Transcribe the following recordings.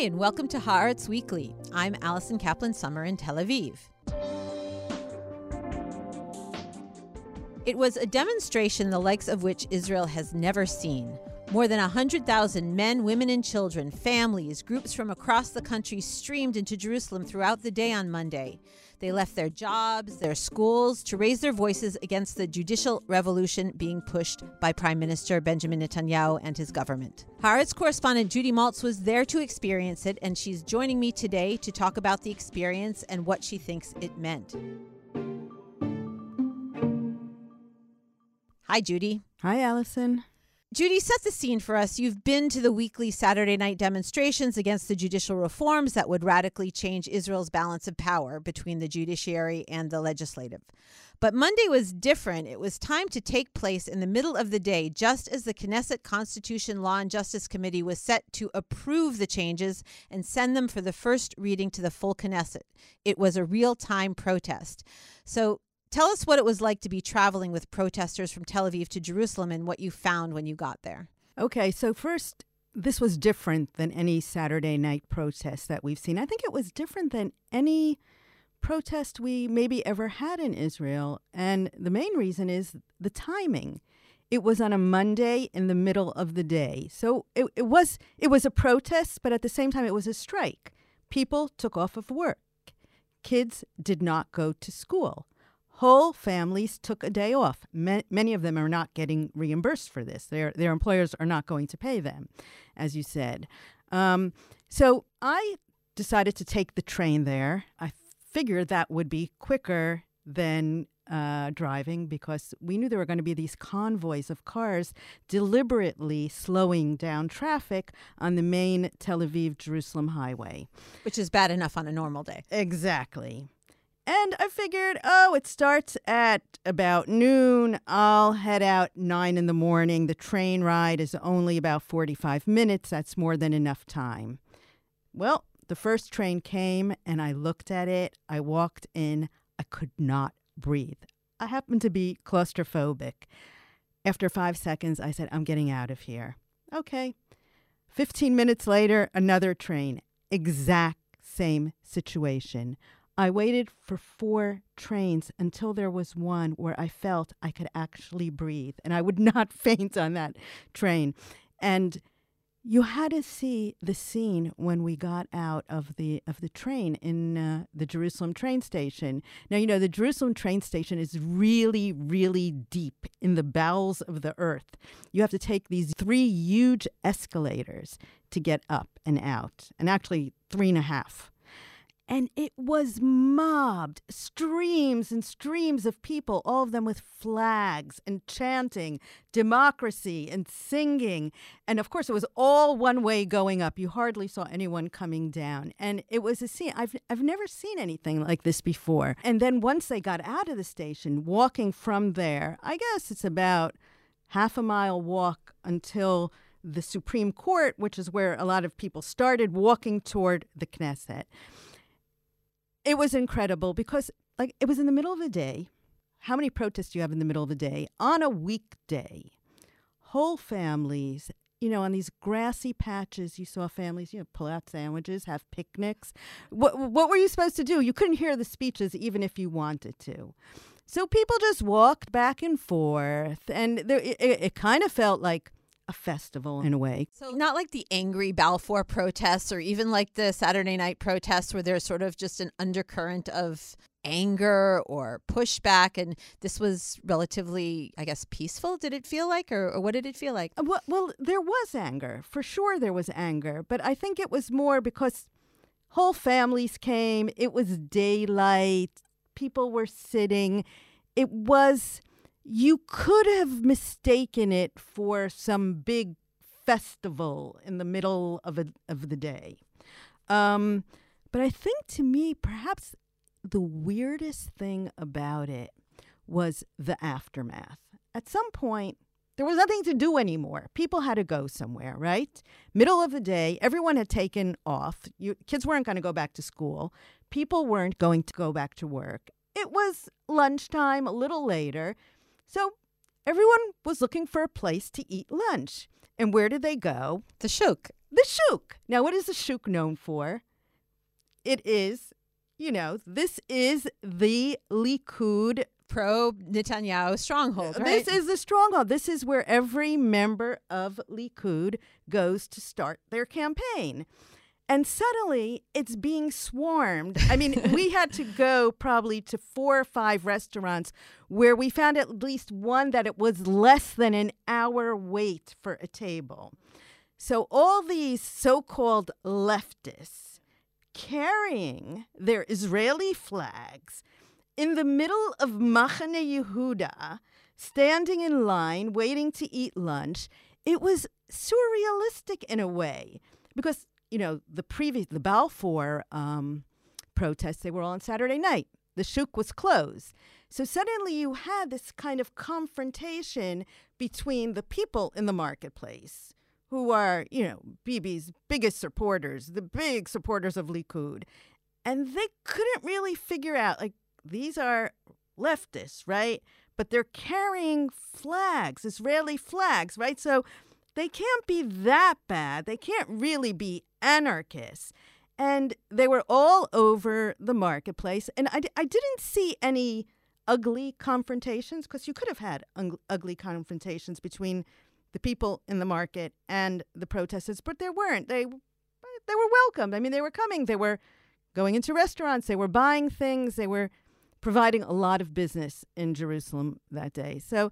Hi, and welcome to Haaretz Weekly. I'm Allison Kaplan Sommer in Tel Aviv. It was a demonstration the likes of which Israel has never seen. More than 100,000 men, women, and children, families, groups from across the country streamed into Jerusalem throughout the day on Monday. They left their jobs, their schools, to raise their voices against the judicial revolution being pushed by Prime Minister Benjamin Netanyahu and his government. Haaretz correspondent Judy Maltz was there to experience it, and she's joining me today to talk about the experience and what she thinks it meant. Hi, Judy. Hi, Allison. Judy, set the scene for us. You've been to the weekly Saturday night demonstrations against the judicial reforms that would radically change Israel's balance of power between the judiciary and the legislative. But Monday was different. It was time to take place in the middle of the day, just as the Knesset Constitution, Law, and Justice Committee was set to approve the changes and send them for the first reading to the full Knesset. It was a real time protest. So, Tell us what it was like to be traveling with protesters from Tel Aviv to Jerusalem and what you found when you got there. Okay, so first, this was different than any Saturday night protest that we've seen. I think it was different than any protest we maybe ever had in Israel. And the main reason is the timing. It was on a Monday in the middle of the day. So it, it was it was a protest, but at the same time it was a strike. People took off of work. Kids did not go to school. Whole families took a day off. Ma- many of them are not getting reimbursed for this. Their their employers are not going to pay them, as you said. Um, so I decided to take the train there. I figured that would be quicker than uh, driving because we knew there were going to be these convoys of cars deliberately slowing down traffic on the main Tel Aviv Jerusalem highway. Which is bad enough on a normal day. Exactly. And I figured, oh, it starts at about noon. I'll head out nine in the morning. The train ride is only about 45 minutes. That's more than enough time. Well, the first train came and I looked at it. I walked in. I could not breathe. I happen to be claustrophobic. After five seconds, I said, I'm getting out of here. Okay. 15 minutes later, another train. Exact same situation. I waited for four trains until there was one where I felt I could actually breathe and I would not faint on that train. And you had to see the scene when we got out of the of the train in uh, the Jerusalem train station. Now you know the Jerusalem train station is really really deep in the bowels of the earth. You have to take these three huge escalators to get up and out, and actually three and a half and it was mobbed streams and streams of people all of them with flags and chanting democracy and singing. And of course it was all one way going up. You hardly saw anyone coming down. And it was a scene I've I've never seen anything like this before. And then once they got out of the station walking from there I guess it's about half a mile walk until the Supreme Court, which is where a lot of people started walking toward the Knesset it was incredible because like it was in the middle of the day. How many protests do you have in the middle of the day on a weekday? Whole families, you know, on these grassy patches, you saw families, you know, pull out sandwiches, have picnics. What what were you supposed to do? You couldn't hear the speeches even if you wanted to. So people just walked back and forth, and there, it, it, it kind of felt like a festival in a way. So, not like the angry Balfour protests or even like the Saturday night protests where there's sort of just an undercurrent of anger or pushback. And this was relatively, I guess, peaceful. Did it feel like, or, or what did it feel like? Uh, well, well, there was anger. For sure, there was anger. But I think it was more because whole families came, it was daylight, people were sitting. It was you could have mistaken it for some big festival in the middle of a, of the day. Um, but I think to me, perhaps the weirdest thing about it was the aftermath. At some point, there was nothing to do anymore. People had to go somewhere, right? Middle of the day, everyone had taken off. You, kids weren't going to go back to school. People weren't going to go back to work. It was lunchtime, a little later. So everyone was looking for a place to eat lunch. And where did they go? The shuk. the shuk. Now, what is the shuk known for? It is, you know, this is the Likud pro Netanyahu stronghold, right? This is the stronghold. This is where every member of Likud goes to start their campaign. And suddenly it's being swarmed. I mean, we had to go probably to four or five restaurants where we found at least one that it was less than an hour wait for a table. So all these so called leftists carrying their Israeli flags in the middle of Machane Yehuda, standing in line, waiting to eat lunch, it was surrealistic in a way because you know the previous the Balfour um, protests they were all on Saturday night. The shuk was closed. So suddenly you had this kind of confrontation between the people in the marketplace, who are, you know, Bibi's biggest supporters, the big supporters of Likud. And they couldn't really figure out, like, these are leftists, right? But they're carrying flags, Israeli flags, right? So they can't be that bad. They can't really be anarchists. And they were all over the marketplace. And I, I didn't see any ugly confrontations because you could have had un- ugly confrontations between the people in the market and the protesters, but there weren't. They they were welcomed. I mean, they were coming. They were going into restaurants. They were buying things. They were providing a lot of business in Jerusalem that day. So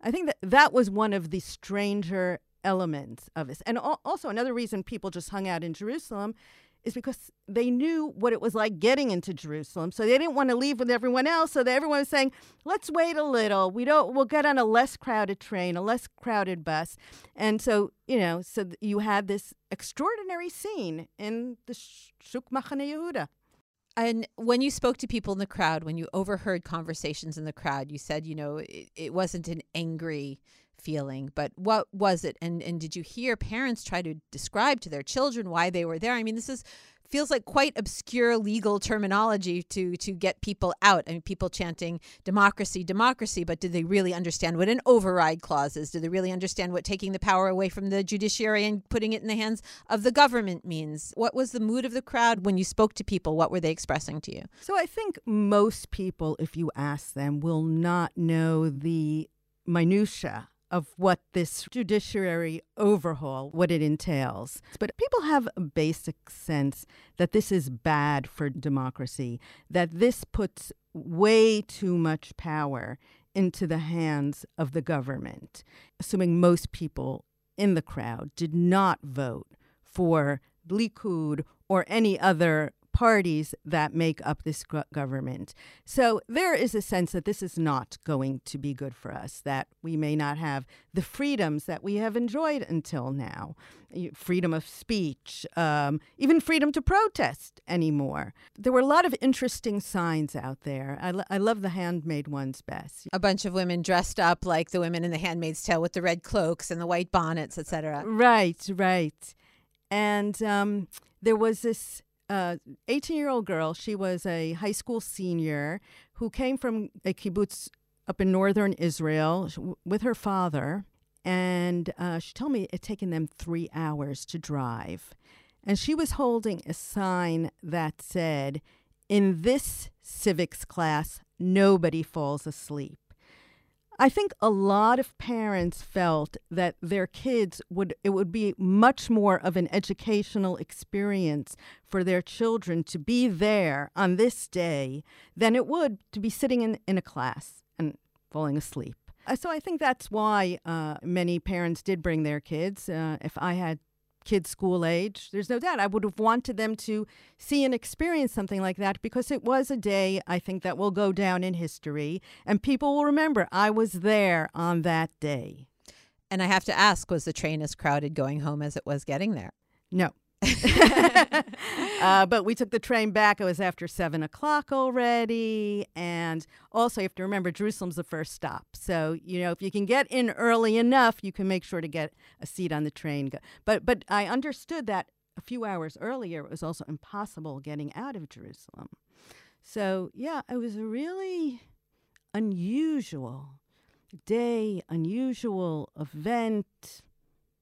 I think that that was one of the stranger elements of this. And al- also, another reason people just hung out in Jerusalem is because they knew what it was like getting into Jerusalem. So they didn't want to leave with everyone else. So everyone was saying, "Let's wait a little. We don't. We'll get on a less crowded train, a less crowded bus." And so you know, so you had this extraordinary scene in the Shuk Machane Yehuda. And when you spoke to people in the crowd, when you overheard conversations in the crowd, you said, you know, it, it wasn't an angry feeling, but what was it? And and did you hear parents try to describe to their children why they were there? I mean, this is feels like quite obscure legal terminology to to get people out. I mean, people chanting democracy, democracy, but did they really understand what an override clause is? Do they really understand what taking the power away from the judiciary and putting it in the hands of the government means? What was the mood of the crowd when you spoke to people? What were they expressing to you? So I think most people, if you ask them, will not know the minutia of what this judiciary overhaul what it entails. But people have a basic sense that this is bad for democracy that this puts way too much power into the hands of the government assuming most people in the crowd did not vote for Likud or any other parties that make up this government. So there is a sense that this is not going to be good for us, that we may not have the freedoms that we have enjoyed until now freedom of speech, um, even freedom to protest anymore. There were a lot of interesting signs out there. I, lo- I love the handmade ones best. A bunch of women dressed up like the women in The Handmaid's Tale with the red cloaks and the white bonnets, etc. Right, right. And um, there was this 18 year old girl. She was a high school senior who came from a kibbutz up in northern Israel with her father. And uh, she told me it had taken them three hours to drive. And she was holding a sign that said, In this civics class, nobody falls asleep. I think a lot of parents felt that their kids would it would be much more of an educational experience for their children to be there on this day than it would to be sitting in, in a class and falling asleep. Uh, so I think that's why uh, many parents did bring their kids. Uh, if I had kids school age, there's no doubt I would have wanted them to see and experience something like that because it was a day I think that will go down in history and people will remember I was there on that day. And I have to ask, was the train as crowded going home as it was getting there? No. uh, but we took the train back. It was after seven o'clock already. And also, you have to remember Jerusalem's the first stop. So, you know, if you can get in early enough, you can make sure to get a seat on the train. But, but I understood that a few hours earlier, it was also impossible getting out of Jerusalem. So, yeah, it was a really unusual day, unusual event.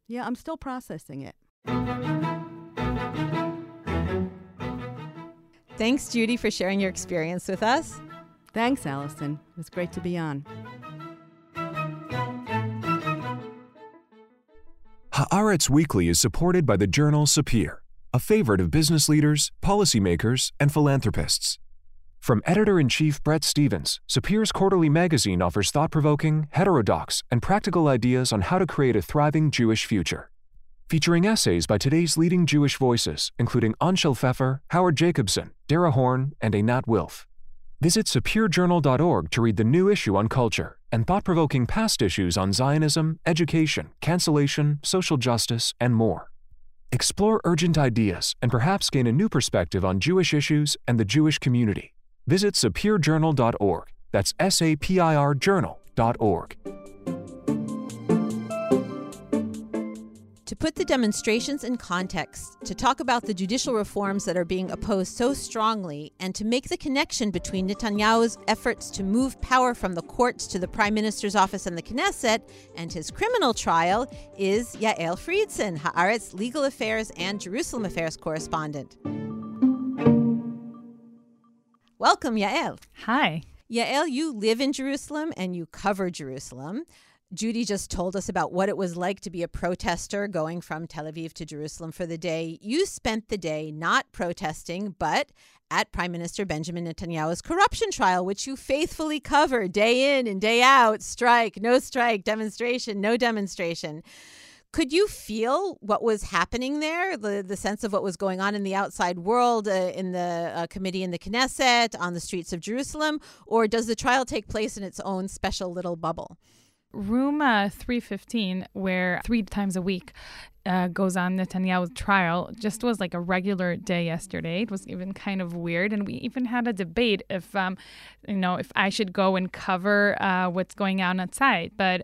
Yeah, I'm still processing it. Thanks, Judy, for sharing your experience with us. Thanks, Allison. It was great to be on. Haaretz Weekly is supported by the journal Sapir, a favorite of business leaders, policymakers, and philanthropists. From editor in chief Bret Stephens, Sapir's quarterly magazine offers thought provoking, heterodox, and practical ideas on how to create a thriving Jewish future. Featuring essays by today's leading Jewish voices, including Anshel Pfeffer, Howard Jacobson, Dara Horn, and Einat Wilf. Visit sapirjournal.org to read the new issue on culture and thought provoking past issues on Zionism, education, cancellation, social justice, and more. Explore urgent ideas and perhaps gain a new perspective on Jewish issues and the Jewish community. Visit sapirjournal.org. That's S A P I R journal.org. To put the demonstrations in context, to talk about the judicial reforms that are being opposed so strongly, and to make the connection between Netanyahu's efforts to move power from the courts to the prime minister's office and the Knesset and his criminal trial, is Yael Freidson, Haaretz legal affairs and Jerusalem affairs correspondent. Welcome, Yael. Hi. Yael, you live in Jerusalem and you cover Jerusalem. Judy just told us about what it was like to be a protester going from Tel Aviv to Jerusalem for the day. You spent the day not protesting, but at Prime Minister Benjamin Netanyahu's corruption trial, which you faithfully cover day in and day out strike, no strike, demonstration, no demonstration. Could you feel what was happening there, the, the sense of what was going on in the outside world, uh, in the uh, committee in the Knesset, on the streets of Jerusalem? Or does the trial take place in its own special little bubble? Room uh, 315, where three times a week uh, goes on Netanyahu's trial, just was like a regular day yesterday. It was even kind of weird, and we even had a debate if, um, you know, if I should go and cover uh, what's going on outside. But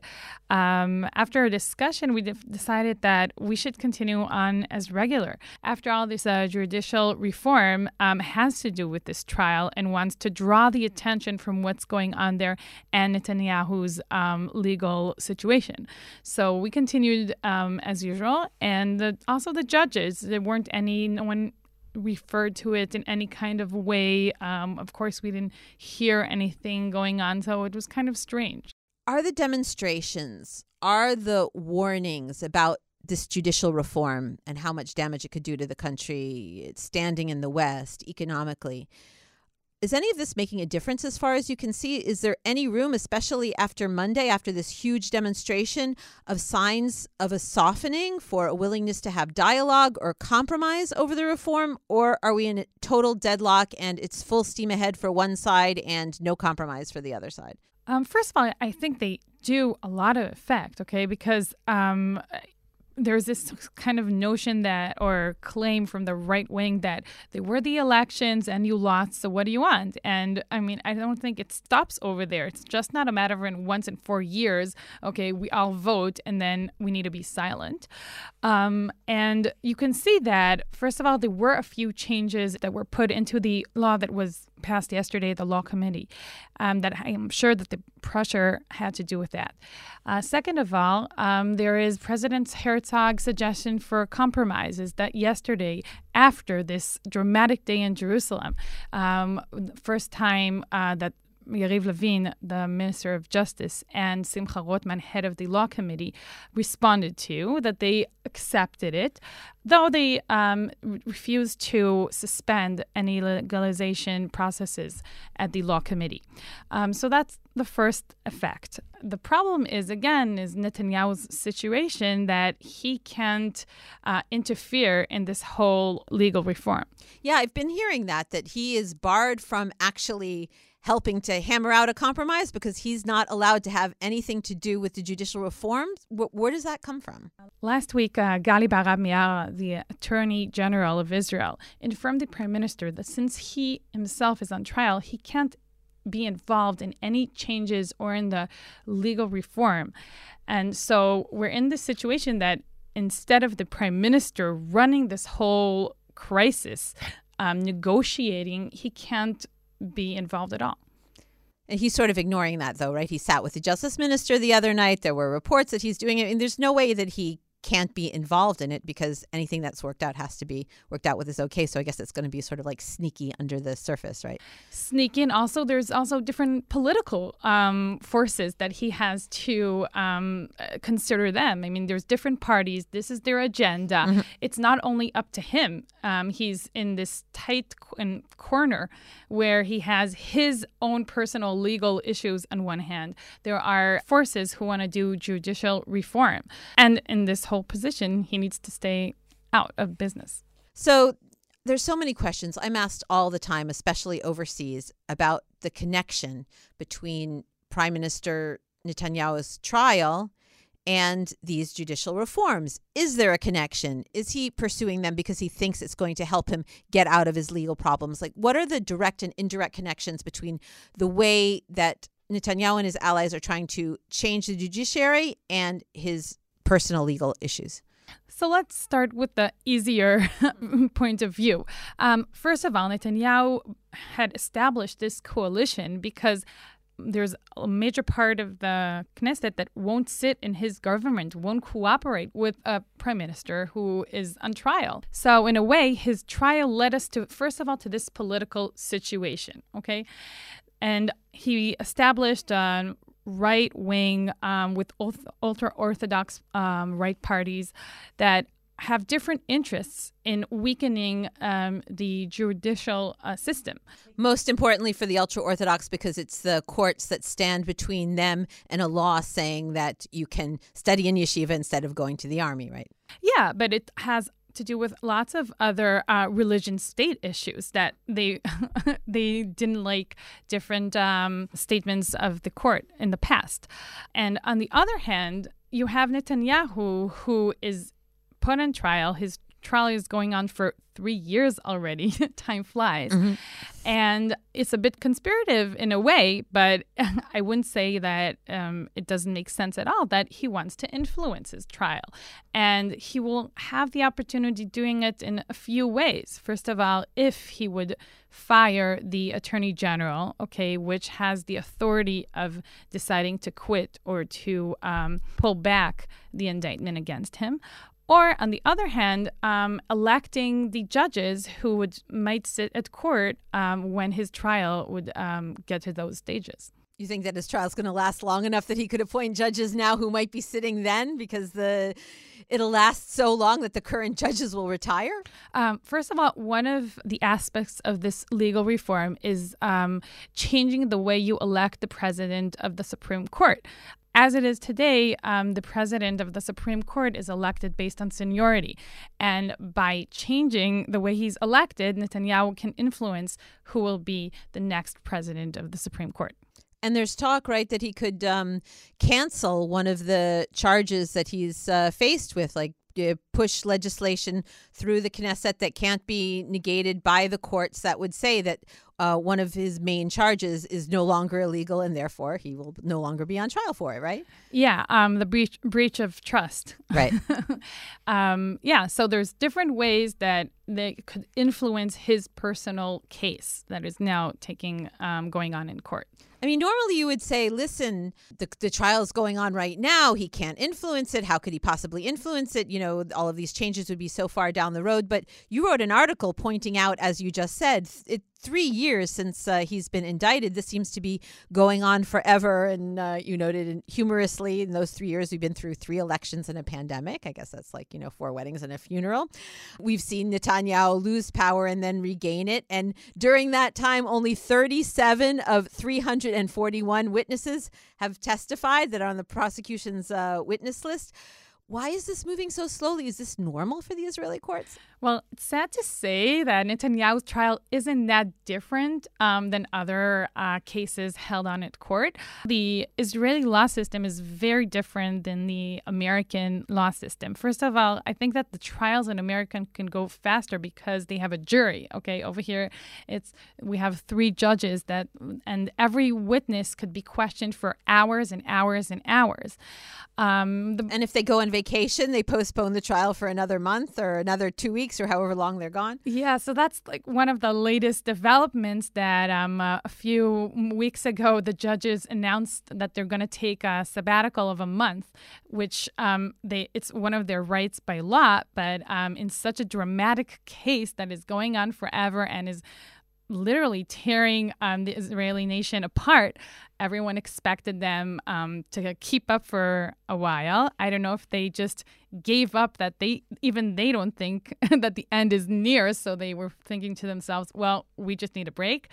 um, after a discussion, we de- decided that we should continue on as regular. After all, this uh, judicial reform um, has to do with this trial and wants to draw the attention from what's going on there and Netanyahu's um, legal situation. So we continued um, as usual and the, also the judges. There weren't any, no one referred to it in any kind of way. Um, of course, we didn't hear anything going on, so it was kind of strange. Are the demonstrations, are the warnings about this judicial reform and how much damage it could do to the country, standing in the West economically, is any of this making a difference as far as you can see? Is there any room, especially after Monday, after this huge demonstration, of signs of a softening for a willingness to have dialogue or compromise over the reform? Or are we in a total deadlock and it's full steam ahead for one side and no compromise for the other side? Um, first of all, I think they do a lot of effect, okay? Because um, there's this kind of notion that or claim from the right wing that they were the elections and you lost so what do you want? And i mean i don't think it stops over there. It's just not a matter of in once in four years okay we all vote and then we need to be silent. Um, and you can see that first of all there were a few changes that were put into the law that was passed yesterday, the law committee, um, that I'm sure that the pressure had to do with that. Uh, second of all, um, there is President Herzog's suggestion for compromises that yesterday, after this dramatic day in Jerusalem, um, first time uh, that Yariv Levin, the Minister of Justice, and Simcha Rothman, head of the Law Committee, responded to, that they accepted it, though they um, refused to suspend any legalization processes at the Law Committee. Um, so that's the first effect. The problem is, again, is Netanyahu's situation that he can't uh, interfere in this whole legal reform. Yeah, I've been hearing that, that he is barred from actually helping to hammer out a compromise because he's not allowed to have anything to do with the judicial reforms? where does that come from? Last week, uh, Gali Baharav-Miara, the Attorney General of Israel, informed the Prime Minister that since he himself is on trial, he can't be involved in any changes or in the legal reform. And so we're in this situation that instead of the Prime Minister running this whole crisis, um, negotiating, he can't be involved at all. And he's sort of ignoring that, though, right? He sat with the justice minister the other night. There were reports that he's doing it, and there's no way that he can't be involved in it because anything that's worked out has to be worked out with his okay. So I guess it's going to be sort of like sneaky under the surface, right? Sneaky, and also there's also different political um, forces that he has to um, consider them. I mean, there's different parties. This is their agenda. Mm-hmm. It's not only up to him. Um, he's in this tight corner where he has his own personal legal issues on one hand. There are forces who want to do judicial reform, and in this whole position, he needs to stay out of business. So there's so many questions I'm asked all the time, especially overseas, about the connection between Prime Minister Netanyahu's trial and these judicial reforms. Is there a connection? Is he pursuing them because he thinks it's going to help him get out of his legal problems? Like, what are the direct and indirect connections between the way that Netanyahu and his allies are trying to change the judiciary and his personal legal issues? So let's start with the easier point of view. Um, first of all, Netanyahu had established this coalition because there's a major part of the Knesset that won't sit in his government, won't cooperate with a prime minister who is on trial. So, in a way, his trial led us to, first of all, to this political situation, okay? And he established a right wing um, with ultra orthodox um, right parties that have different interests in weakening um, the judicial uh, system. Most importantly for the ultra Orthodox, because it's the courts that stand between them and a law saying that you can study in yeshiva instead of going to the army, right? Yeah, but it has to do with lots of other uh, religion state issues that they they didn't like different um, statements of the court in the past. And on the other hand, you have Netanyahu, who is put on trial. His trial is going on for three years already. Time flies. Mm-hmm. And it's a bit conspirative in a way, but I wouldn't say that um, it doesn't make sense at all that he wants to influence his trial. And he will have the opportunity doing it in a few ways. First of all, if he would fire the attorney general, okay, which has the authority of deciding to quit or to um, pull back the indictment against him, or, on the other hand, um, electing the judges who would might sit at court um, when his trial would um, get to those stages. You think that his trial is going to last long enough that he could appoint judges now who might be sitting then because the it'll last so long that the current judges will retire? Um, first of all, one of the aspects of this legal reform is um, changing the way you elect the president of the Supreme Court. As it is today, um, the president of the Supreme Court is elected based on seniority. And by changing the way he's elected, Netanyahu can influence who will be the next president of the Supreme Court. And there's talk, right, that he could um, cancel one of the charges that he's uh, faced with, like push legislation through the Knesset that can't be negated by the courts that would say that uh, one of his main charges is no longer illegal and therefore he will no longer be on trial for it, right? Yeah, um, the breach breach of trust. Right. um, yeah, so there's different ways that they could influence his personal case that is now taking um, going on in court. I mean, normally you would say, listen, the, the trial is going on right now. He can't influence it. How could he possibly influence it? You know, all of these changes would be so far down the road. But you wrote an article pointing out, as you just said, it, three years since uh, he's been indicted. This seems to be going on forever. And uh, you noted humorously, in those three years, we've been through three elections and a pandemic. I guess that's like, you know, four weddings and a funeral. We've seen Netanyahu lose power and then regain it. And during that time, only 37 of 341 witnesses have testified that are on the prosecution's uh, witness list. Why is this moving so slowly? Is this normal for the Israeli courts? Well, it's sad to say that Netanyahu's trial isn't that different um, than other uh, cases held on at court. The Israeli law system is very different than the American law system. First of all, I think that the trials in America can go faster because they have a jury. Okay, over here, it's we have three judges that, and every witness could be questioned for hours and hours and hours. Um, the, and if they go on vacation, they postpone the trial for another month or another two weeks or however long they're gone. Yeah, so that's like one of the latest developments that um, uh, a few weeks ago the judges announced that they're going to take a sabbatical of a month, which um, they it's one of their rights by law. But um, in such a dramatic case that is going on forever and is literally tearing um, the Israeli nation apart. Everyone expected them um, to keep up for a while. I don't know if they just gave up that they even they don't think that the end is near, so they were thinking to themselves, "Well, we just need a break."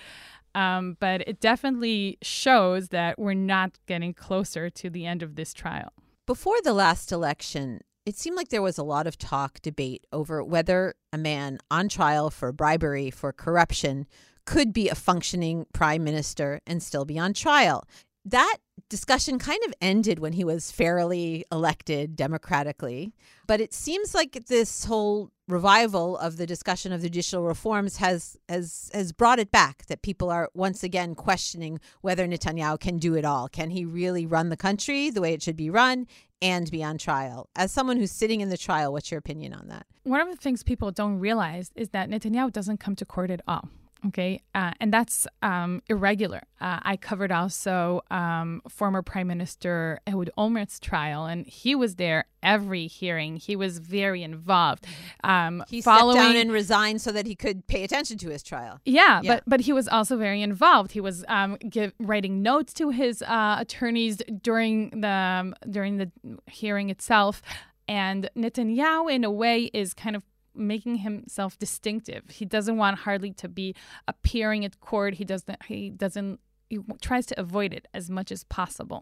Um, but it definitely shows that we're not getting closer to the end of this trial. Before the last election, it seemed like there was a lot of talk, debate over whether a man on trial for bribery, for corruption, could be a functioning prime minister and still be on trial. That discussion kind of ended when he was fairly elected democratically. But it seems like this whole revival of the discussion of judicial reforms has has has brought it back that people are once again questioning whether Netanyahu can do it all. Can he really run the country the way it should be run and be on trial? As someone who's sitting in the trial, what's your opinion on that? One of the things people don't realize is that Netanyahu doesn't come to court at all. Okay, uh, and that's um, irregular. Uh, I covered also um, former Prime Minister Ehud Olmert's trial, and he was there every hearing. He was very involved. Um, he following, stepped down and resigned so that he could pay attention to his trial. Yeah, yeah. but but he was also very involved. He was um, give, writing notes to his uh, attorneys during the um, during the hearing itself. And Netanyahu, in a way, is kind of making himself distinctive. He doesn't want hardly to be appearing at court. He doesn't. He doesn't. He tries to avoid it as much as possible.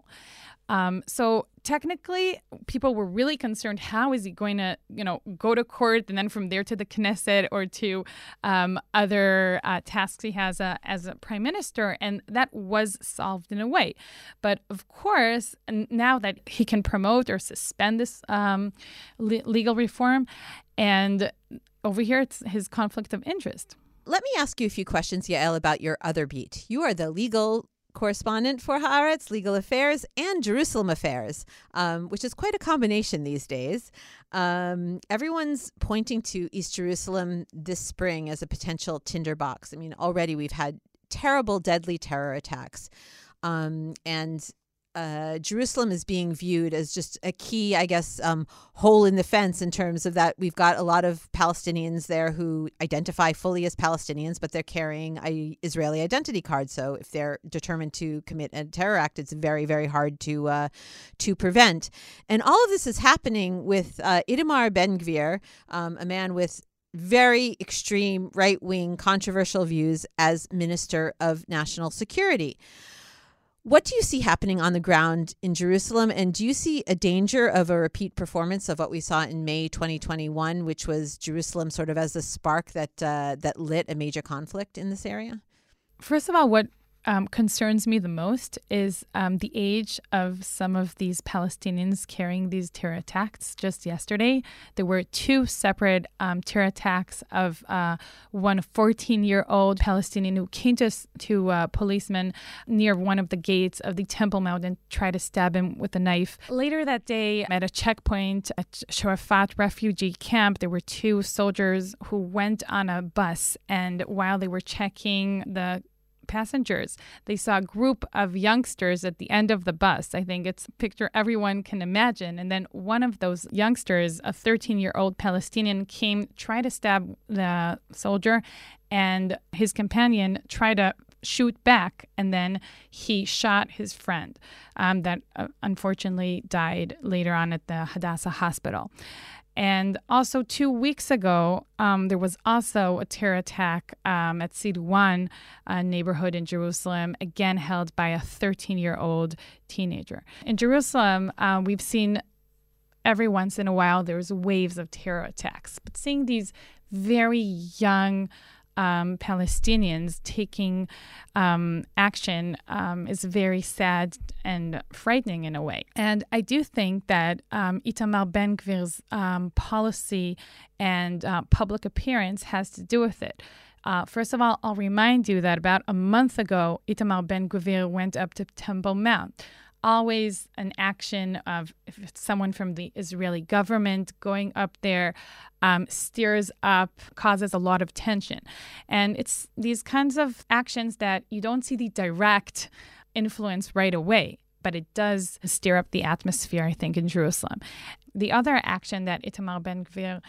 Um, so technically, people were really concerned. How is he going to, you know, go to court and then from there to the Knesset or to um, other uh, tasks he has uh, as a prime minister? And that was solved in a way. But of course, now that he can promote or suspend this um, le- legal reform, and over here, it's his conflict of interest. Let me ask you a few questions, Yael, about your other beat. You are the legal correspondent for Haaretz, Legal Affairs, and Jerusalem Affairs, um, which is quite a combination these days. Um, everyone's pointing to East Jerusalem this spring as a potential tinderbox. I mean, already we've had terrible, deadly terror attacks. Um, and uh, Jerusalem is being viewed as just a key, I guess, um, hole in the fence in terms of that we've got a lot of Palestinians there who identify fully as Palestinians, but they're carrying a Israeli identity card. So if they're determined to commit a terror act, it's very, very hard to uh, to prevent. And all of this is happening with uh, Itamar Ben Gvir, um, a man with very extreme right wing controversial views as Minister of National Security. What do you see happening on the ground in Jerusalem? And do you see a danger of a repeat performance of what we saw in May 2021, which was Jerusalem sort of as a spark that uh, that lit a major conflict in this area? First of all, what um, concerns me the most is um, the age of some of these Palestinians carrying these terror attacks. Just yesterday, there were two separate um, terror attacks of uh, one 14 year old Palestinian who came to, to uh, policemen near one of the gates of the Temple Mount and tried to stab him with a knife. Later that day, at a checkpoint at Shuafat refugee camp, there were two soldiers who went on a bus, and while they were checking the passengers. They saw a group of youngsters at the end of the bus. I think it's a picture everyone can imagine. And then one of those youngsters, a 13 year old Palestinian, came, tried to stab the soldier, and his companion tried to shoot back, and then he shot his friend um, that uh, unfortunately died later on at the Hadassah hospital. And also, two weeks ago, um, there was also a terror attack um, at Silwan, a neighborhood in Jerusalem, again held by a 13 year old teenager. In Jerusalem, uh, we've seen every once in a while there's waves of terror attacks, but seeing these very young, um, Palestinians taking um, action um, is very sad and frightening in a way. And I do think that um, Itamar Ben Gvir's um, policy and uh, public appearance has to do with it. Uh, first of all, I'll remind you that about a month ago, Itamar Ben Gvir went up to Temple Mount. Always an action of someone from the Israeli government going up there um, steers up, causes a lot of tension. And it's these kinds of actions that you don't see the direct influence right away but it does stir up the atmosphere, I think, in Jerusalem. The other action that Itamar Ben Gvir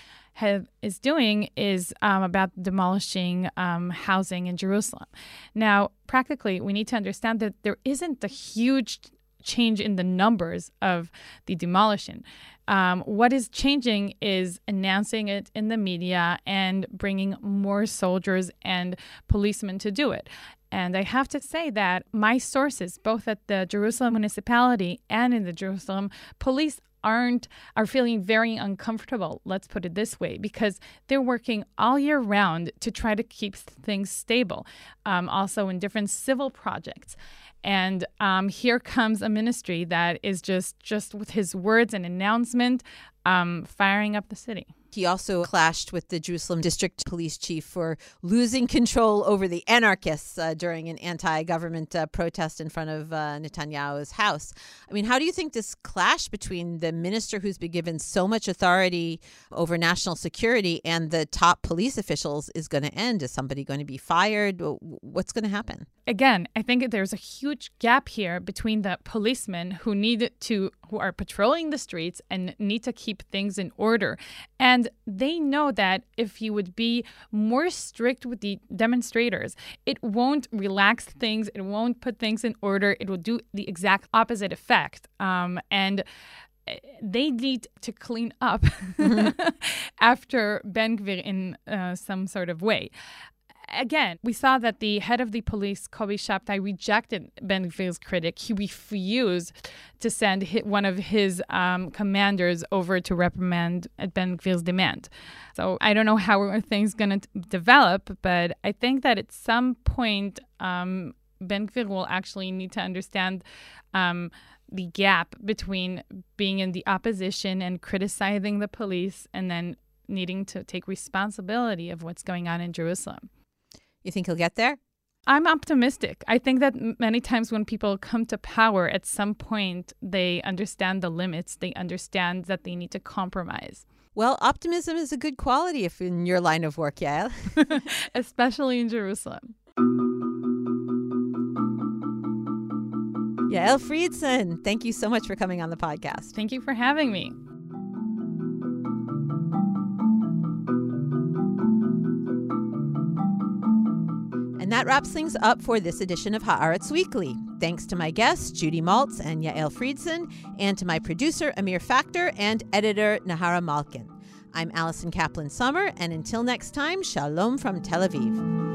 is doing is um, about demolishing um, housing in Jerusalem. Now, practically, we need to understand that there isn't a huge change in the numbers of the demolition. Um, what is changing is announcing it in the media and bringing more soldiers and policemen to do it. And I have to say that my sources, both at the Jerusalem municipality and in the Jerusalem police, aren't are feeling very uncomfortable let's put it this way because they're working all year round to try to keep things stable um, also in different civil projects. And um, here comes a ministry that is just just with his words and announcement um, firing up the city he also clashed with the Jerusalem district police chief for losing control over the anarchists uh, during an anti government uh, protest in front of uh, Netanyahu's house. I mean, how do you think this clash between the minister who's been given so much authority over national security and the top police officials is going to end? Is somebody going to be fired? What's going to happen? Again, I think there's a huge gap here between the policemen who need to, who are patrolling the streets and need to keep things in order. And and they know that if you would be more strict with the demonstrators, it won't relax things, it won't put things in order, it will do the exact opposite effect. Um, and eh, they need to clean up mm-hmm. after Ben Gvir in uh, some sort of way again, we saw that the head of the police, Kobi Shabtai, rejected Ben Gvir's critic. He refused to send one of his um, commanders over to reprimand Ben Gvir's demand. So I don't know how things going to develop, but I think that at some point, um, Ben Gvir will actually need to understand. Um, the gap between being in the opposition and criticizing the police and then needing to take responsibility of what's going on in Jerusalem. You think he'll get there? I'm optimistic. I think that many times when people come to power, at some point they understand the limits, they understand that they need to compromise. Well, optimism is a good quality if in your line of work, yeah. Especially in Jerusalem. Yael Freidson, thank you so much for coming on the podcast. Thank you for having me. And that wraps things up for this edition of Haaretz Weekly. Thanks to my guests, Judy Maltz and Yael Freidson, and to my producer, Amir Factor, and editor, Nahara Malkin. I'm Allison Kaplan Sommer, and until next time, shalom from Tel Aviv.